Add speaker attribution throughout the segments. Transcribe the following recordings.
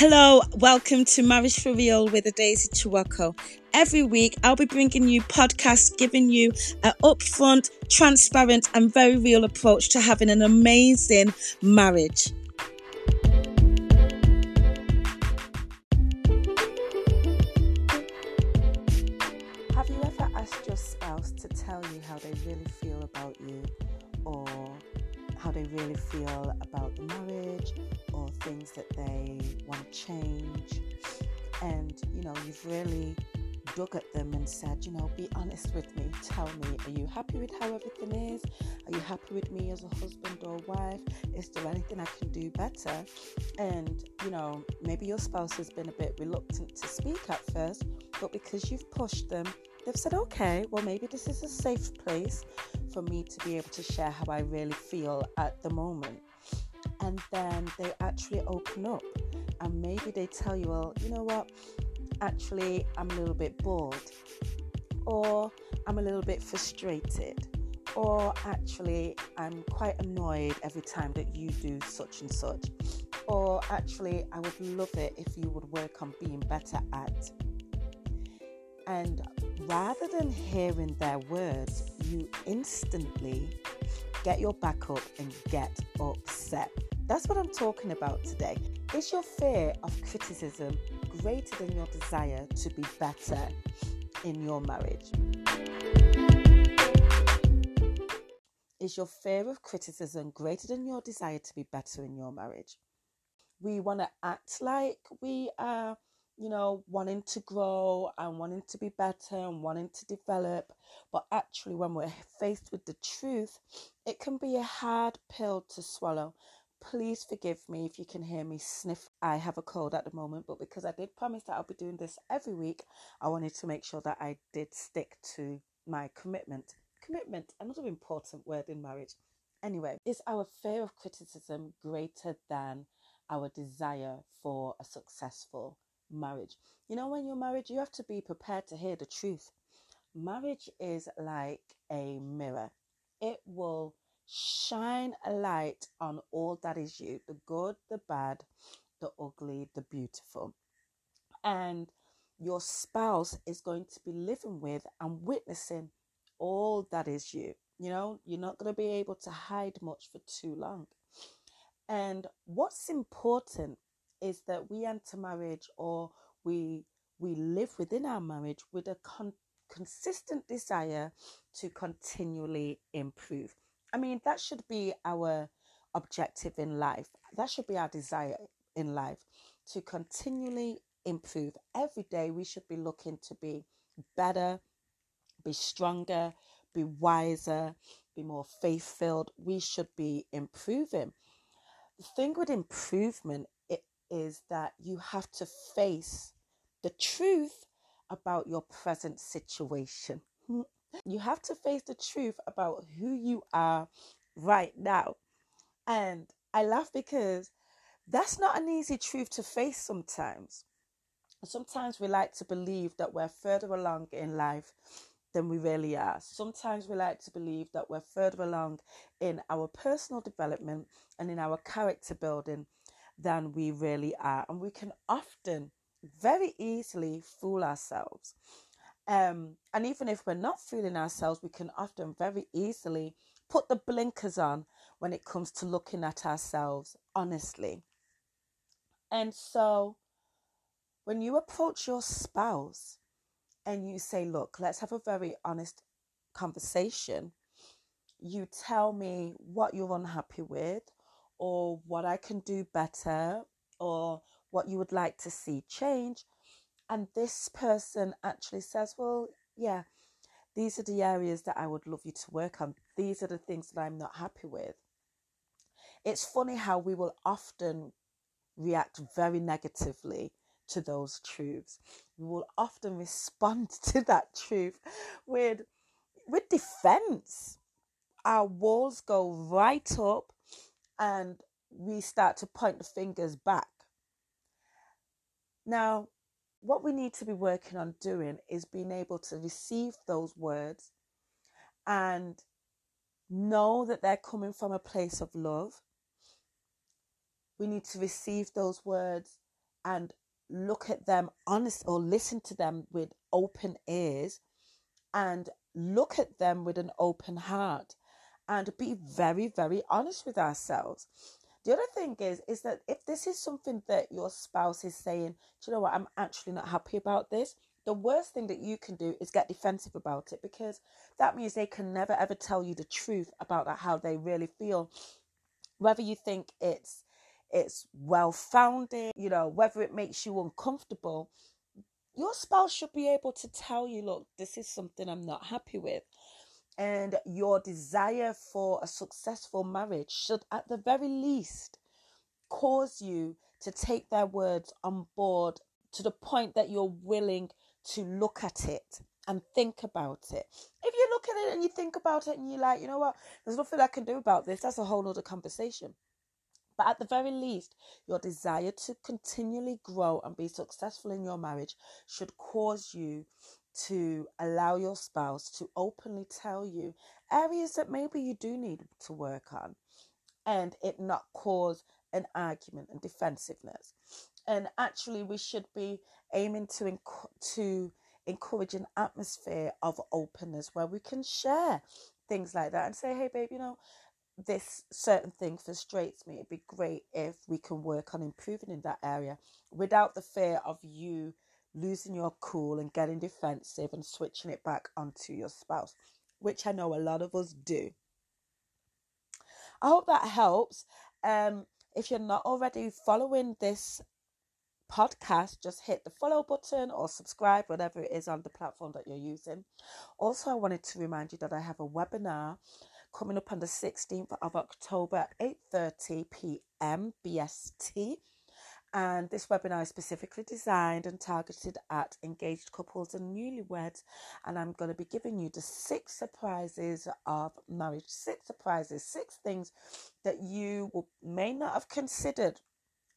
Speaker 1: Hello, welcome to Marriage for Real with a Daisy Chiwako. Every week, I'll be bringing you podcasts giving you an upfront, transparent, and very real approach to having an amazing marriage. Have you ever asked your spouse to tell you how they really feel about you or how they really feel about the marriage or things that they want to change? And you know, you've really dug at them and said, you know, be honest with me. Tell me, are you happy with how everything is? Are you happy with me as a husband or wife? Is there anything I can do better? And, you know, maybe your spouse has been a bit reluctant to speak at first, but because you've pushed them, they've said, okay, well, maybe this is a safe place for me to be able to share how I really feel at the moment. And then they actually open up and maybe they tell you, well, you know what? actually I'm a little bit bored, or I'm a little bit frustrated, or actually I'm quite annoyed every time that you do such and such, or actually I would love it if you would work on being better at. And rather than hearing their words, you instantly get your back up and get upset. That's what I'm talking about today. Is your fear of criticism greater than your desire to be better in your marriage? Is your fear of criticism greater than your desire to be better in your marriage? We want to act like we are, you know, wanting to grow and wanting to be better and wanting to develop. But actually, when we're faced with the truth, it can be a hard pill to swallow Please forgive me if you can hear me sniff. I have a cold at the moment, but because I did promise that I'll be doing this every week, I wanted to make sure that I did stick to my commitment. Commitment, another important word in marriage. Anyway, is our fear of criticism greater than our desire for a successful marriage? You know, when you're married, you have to be prepared to hear the truth. Marriage is like a mirror, it will shine a light on all that is you the good, the bad, the ugly, the beautiful. And your spouse is going to be living with and witnessing all that is you. You know, you're not going to be able to hide much for too long. And what's important is that we enter marriage or we we live within our marriage with a con- consistent desire to continually improve. I mean, that should be our objective in life. That should be our desire in life to continually improve. Every day, we should be looking to be better, be stronger, be wiser, be more faith filled. We should be improving. The thing with improvement is that you have to face the truth about your present situation. You have to face the truth about who you are right now. And I laugh because that's not an easy truth to face sometimes. Sometimes we like to believe that we're further along in life than we really are. Sometimes we like to believe that we're further along in our personal development and in our character building than we really are. And we can often very easily fool ourselves. Um, and even if we're not fooling ourselves, we can often very easily put the blinkers on when it comes to looking at ourselves honestly. And so when you approach your spouse and you say, Look, let's have a very honest conversation, you tell me what you're unhappy with, or what I can do better, or what you would like to see change and this person actually says, Well, yeah, these are the areas that I would love you to work on. These are the things that I'm not happy with. It's funny how we will often react very negatively to those truths. We will often respond to that truth with with defense. Our walls go right up and we start to point the fingers back. Now, what we need to be working on doing is being able to receive those words and know that they're coming from a place of love. We need to receive those words and look at them honest or listen to them with open ears and look at them with an open heart and be very very honest with ourselves. The other thing is is that if this is something that your spouse is saying do you know what? I'm actually not happy about this the worst thing that you can do is get defensive about it because that means they can never ever tell you the truth about how they really feel. Whether you think it's it's well founded you know whether it makes you uncomfortable your spouse should be able to tell you look this is something i'm not happy with and your desire for a successful marriage should at the very least cause you to take their words on board to the point that you're willing to look at it and think about it. If you look at it and you think about it and you're like, you know what, there's nothing I can do about this, that's a whole other conversation. But at the very least, your desire to continually grow and be successful in your marriage should cause you to allow your spouse to openly tell you areas that maybe you do need to work on and it not cause an argument and defensiveness. And actually, we should be aiming to to encourage an atmosphere of openness where we can share things like that and say, "Hey, babe, you know." This certain thing frustrates me. It'd be great if we can work on improving in that area without the fear of you losing your cool and getting defensive and switching it back onto your spouse, which I know a lot of us do. I hope that helps. Um, if you're not already following this podcast, just hit the follow button or subscribe, whatever it is on the platform that you're using. Also, I wanted to remind you that I have a webinar coming up on the 16th of October, 8:30 p.m. BST. And this webinar is specifically designed and targeted at engaged couples and newlyweds. And I'm going to be giving you the six surprises of marriage, six surprises, six things that you may not have considered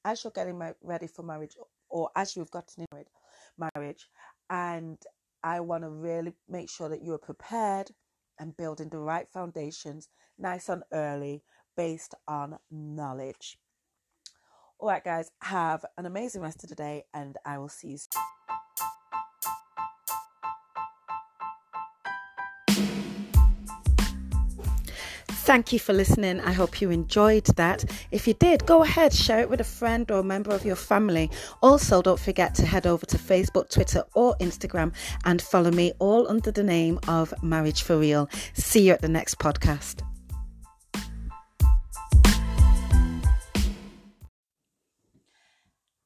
Speaker 1: as you're getting ready for marriage or as you've gotten married marriage and i want to really make sure that you're prepared and building the right foundations nice and early based on knowledge all right guys have an amazing rest of the day and i will see you soon Thank you for listening. I hope you enjoyed that. If you did, go ahead, share it with a friend or a member of your family. Also, don't forget to head over to Facebook, Twitter, or Instagram and follow me all under the name of Marriage for Real. See you at the next podcast.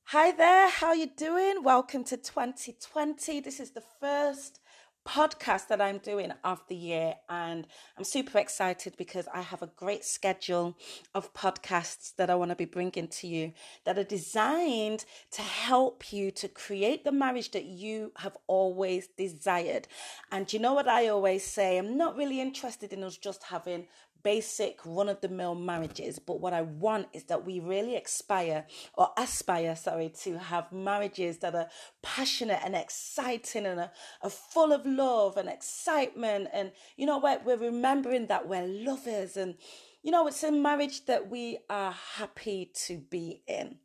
Speaker 1: Hi there, how you doing? Welcome to 2020. This is the first podcast that I'm doing of the year, and I'm super excited because I have a great schedule of podcasts that I want to be bringing to you that are designed to help you to create the marriage that you have always desired. And you know what I always say? I'm not really interested in us just having basic run of the mill marriages. But what I want is that we really aspire or aspire, sorry, to have marriages that are passionate and exciting and are, are full of love and excitement. And, you know, we're, we're remembering that we're lovers and, you know, it's a marriage that we are happy to be in.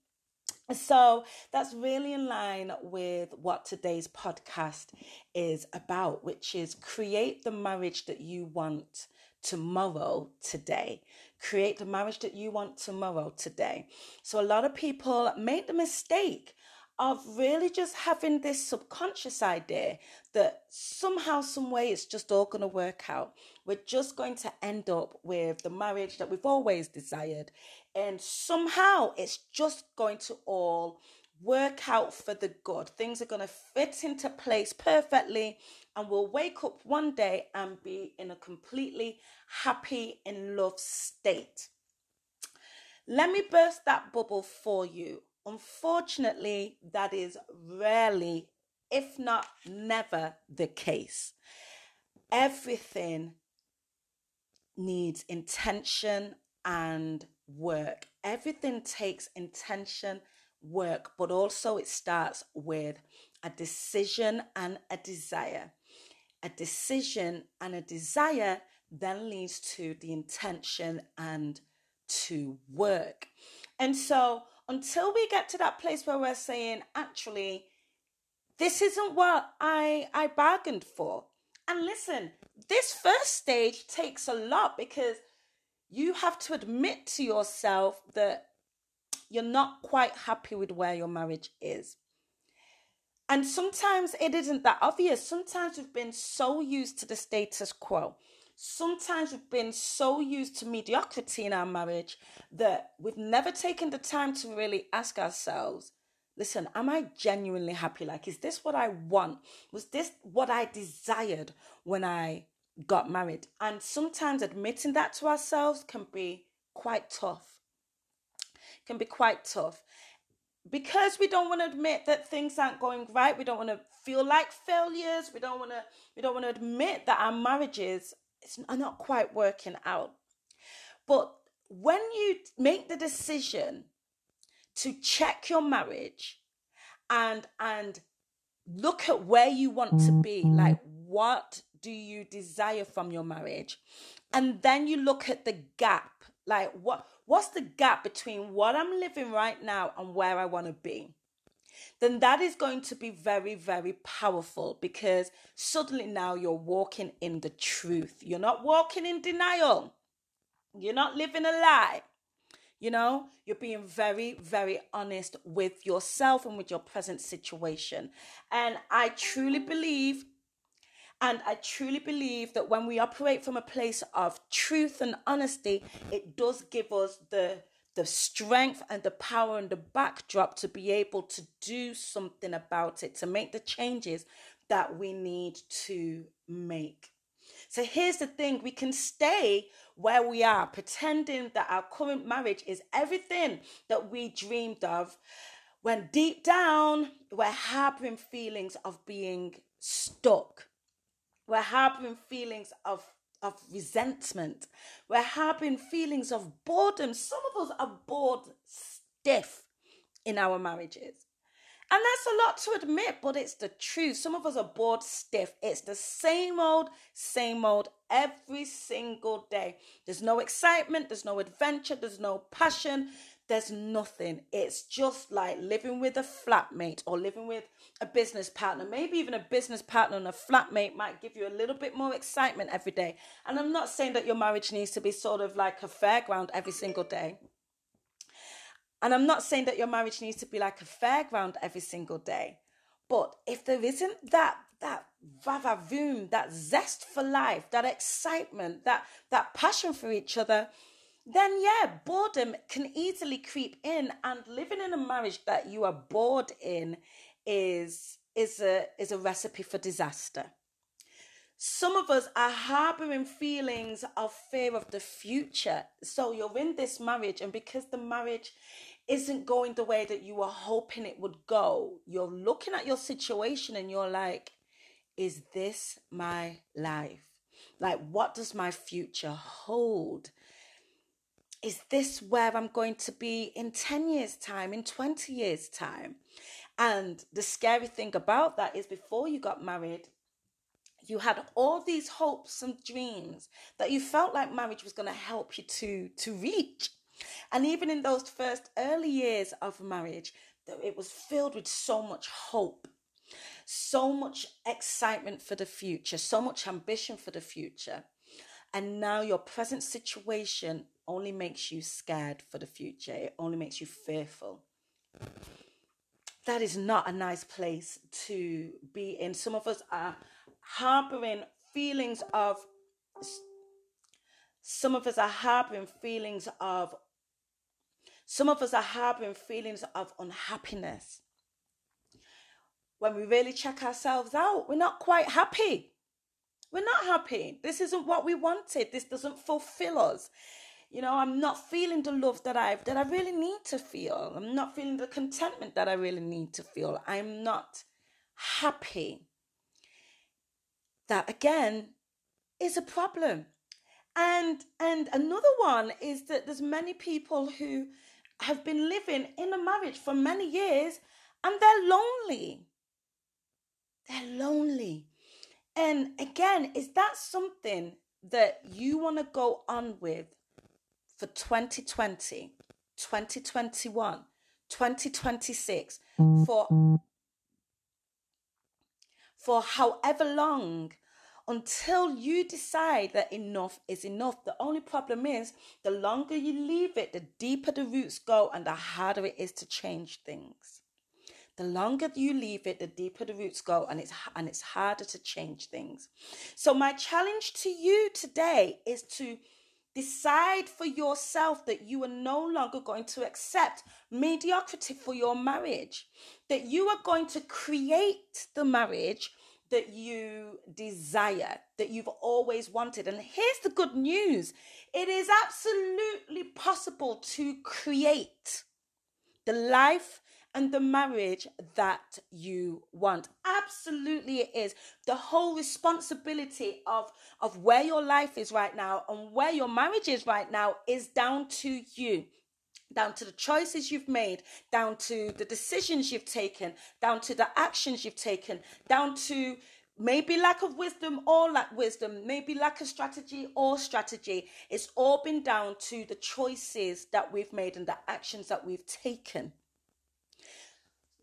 Speaker 1: So that's really in line with what today's podcast is about, which is create the marriage that you want tomorrow today. Create the marriage that you want tomorrow today. So a lot of people make the mistake of really just having this subconscious idea that somehow, some way, it's just all going to work out. We're just going to end up with the marriage that we've always desired, and somehow it's just going to all work out for the good. Things are going to fit into place perfectly, and we'll wake up one day and be in a completely happy, in love state. Let me burst that bubble for you. Unfortunately, that is rarely, if not never, the case. Everything needs intention and work. Everything takes intention, work, but also it starts with a decision and a desire a decision and a desire then leads to the intention and to work. And so, until we get to that place where we're saying, actually, this isn't what I I bargained for. And listen, this first stage takes a lot because you have to admit to yourself that you're not quite happy with where your marriage is. And sometimes it isn't that obvious. Sometimes we've been so used to the status quo. Sometimes we've been so used to mediocrity in our marriage that we've never taken the time to really ask ourselves listen, am I genuinely happy? Like, is this what I want? Was this what I desired when I got married? And sometimes admitting that to ourselves can be quite tough. Can be quite tough. Because we don't want to admit that things aren't going right we don't want to feel like failures we don't want to we don't want to admit that our marriages are not quite working out. But when you make the decision to check your marriage and and look at where you want to be like what do you desire from your marriage? And then you look at the gap like what what's the gap between what I'm living right now and where I want to be? Then that is going to be very, very powerful because suddenly now you're walking in the truth. You're not walking in denial. You're not living a lie. You know, you're being very, very honest with yourself and with your present situation. And I truly believe and I truly believe that when we operate from a place of truth and honesty, it does give us the the strength and the power and the backdrop to be able to do something about it, to make the changes that we need to make. So here's the thing we can stay where we are, pretending that our current marriage is everything that we dreamed of, when deep down we're harboring feelings of being stuck we're harboring feelings of, of resentment. We're harboring feelings of boredom. Some of us are bored stiff in our marriages. And that's a lot to admit, but it's the truth. Some of us are bored stiff. It's the same old, same old every single day. There's no excitement, there's no adventure, there's no passion, there's nothing. It's just like living with a flatmate or living with a business partner. Maybe even a business partner and a flatmate might give you a little bit more excitement every day. And I'm not saying that your marriage needs to be sort of like a fairground every single day. And I'm not saying that your marriage needs to be like a fairground every single day. But if there isn't that that vavavoom, that zest for life, that excitement, that that passion for each other, then yeah, boredom can easily creep in and living in a marriage that you are bored in is is a is a recipe for disaster. Some of us are harboring feelings of fear of the future. So you're in this marriage and because the marriage isn't going the way that you were hoping it would go, you're looking at your situation and you're like, is this my life? Like, what does my future hold? Is this where I'm going to be in 10 years' time, in 20 years' time? And the scary thing about that is before you got married, you had all these hopes and dreams that you felt like marriage was going to help you to to reach. And even in those first early years of marriage, it was filled with so much hope, so much excitement for the future, so much ambition for the future. And now your present situation only makes you scared for the future, it only makes you fearful. That is not a nice place to be in. Some of us are harboring feelings of, some of us are harboring feelings of, some of us are harboring feelings of unhappiness. When we really check ourselves out, we're not quite happy. We're not happy. This isn't what we wanted. This doesn't fulfill us. You know, I'm not feeling the love that I that I really need to feel. I'm not feeling the contentment that I really need to feel. I'm not happy. That again is a problem. And and another one is that there's many people who have been living in a marriage for many years and they're lonely. They're lonely. And again, is that something that you want to go on with for 2020, 2021, 2026 for for however long until you decide that enough is enough. The only problem is the longer you leave it, the deeper the roots go and the harder it is to change things. The longer you leave it, the deeper the roots go and it's and it's harder to change things. So my challenge to you today is to Decide for yourself that you are no longer going to accept mediocrity for your marriage, that you are going to create the marriage that you desire, that you've always wanted. And here's the good news it is absolutely possible to create the life and the marriage that you want. Absolutely, it is. The whole responsibility of, of where your life is right now and where your marriage is right now is down to you down to the choices you've made, down to the decisions you've taken, down to the actions you've taken, down to maybe lack of wisdom or lack wisdom, maybe lack of strategy or strategy. It's all been down to the choices that we've made and the actions that we've taken.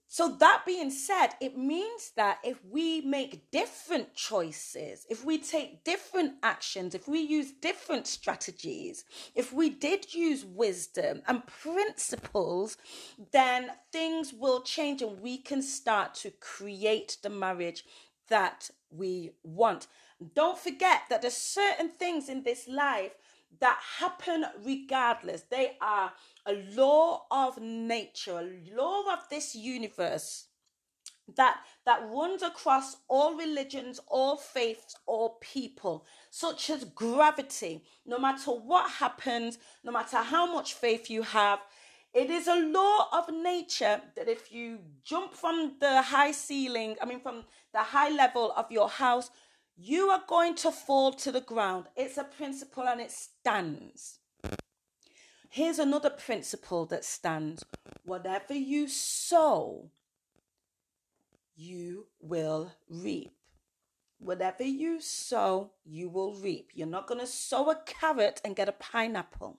Speaker 1: So, that being said, it means that if we make different choices, if we take different actions, if we use different strategies, if we did use wisdom and principles, then things will change and we can start to create the marriage that we want. Don't forget that there's certain things in this life that happen regardless. They are a law of nature, a law of this universe that that runs across all religions all faiths all people such as gravity no matter what happens no matter how much faith you have it is a law of nature that if you jump from the high ceiling i mean from the high level of your house you are going to fall to the ground. It's a principle and it stands. Here's another principle that stands whatever you sow, you will reap. Whatever you sow, you will reap. You're not going to sow a carrot and get a pineapple.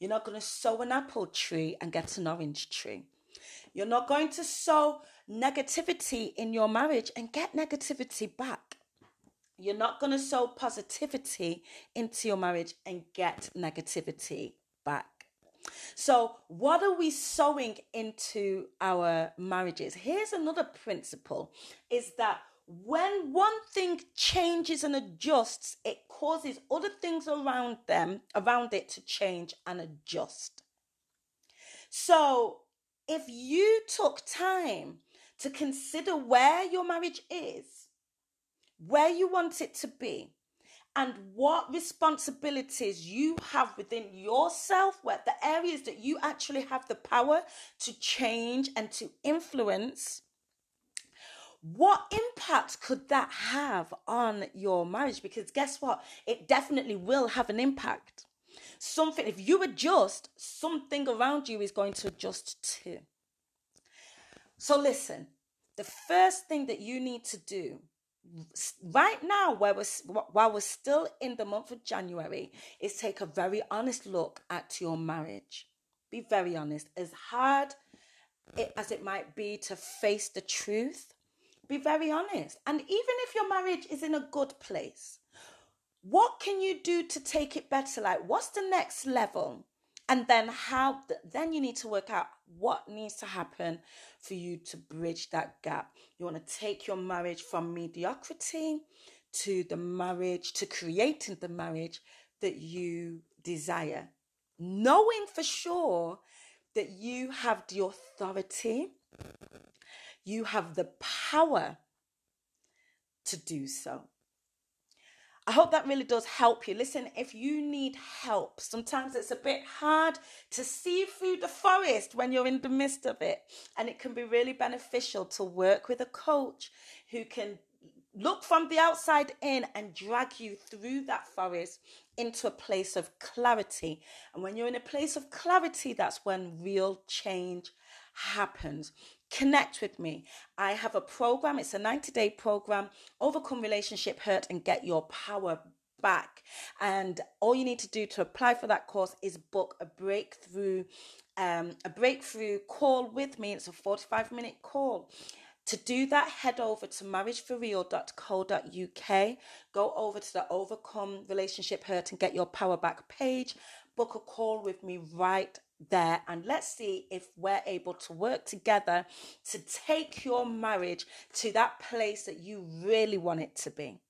Speaker 1: You're not going to sow an apple tree and get an orange tree. You're not going to sow negativity in your marriage and get negativity back. You're not going to sow positivity into your marriage and get negativity. So, what are we sowing into our marriages? Here's another principle is that when one thing changes and adjusts, it causes other things around them, around it to change and adjust. So, if you took time to consider where your marriage is, where you want it to be, and what responsibilities you have within yourself, where the areas that you actually have the power to change and to influence. What impact could that have on your marriage? Because guess what? It definitely will have an impact. Something, if you adjust, something around you is going to adjust too. So, listen, the first thing that you need to do right now while we're, while we're still in the month of january is take a very honest look at your marriage. Be very honest. As hard it, as it might be to face the truth be very honest. And even if your marriage is in a good place what can you do to take it better? Like what's the next level and then how then you need to work out what needs to happen for you to bridge that gap. You want to take your marriage from mediocrity to the marriage to creating the marriage that you desire knowing for sure that you have the authority you have the power to do so I hope that really does help you. Listen, if you need help, sometimes it's a bit hard to see through the forest when you're in the midst of it. And it can be really beneficial to work with a coach who can look from the outside in and drag you through that forest into a place of clarity. And when you're in a place of clarity, that's when real change happens connect with me. I have a program, it's a 90 day program, Overcome Relationship Hurt and Get Your Power Back. And all you need to do to apply for that course is book a breakthrough um, a breakthrough call with me. It's a 45 minute call. To do that, head over to marriageforreal.co.uk. Go over to the Overcome Relationship Hurt and Get Your Power Back page. Book a call with me right there and let's see if we're able to work together to take your marriage to that place that you really want it to be.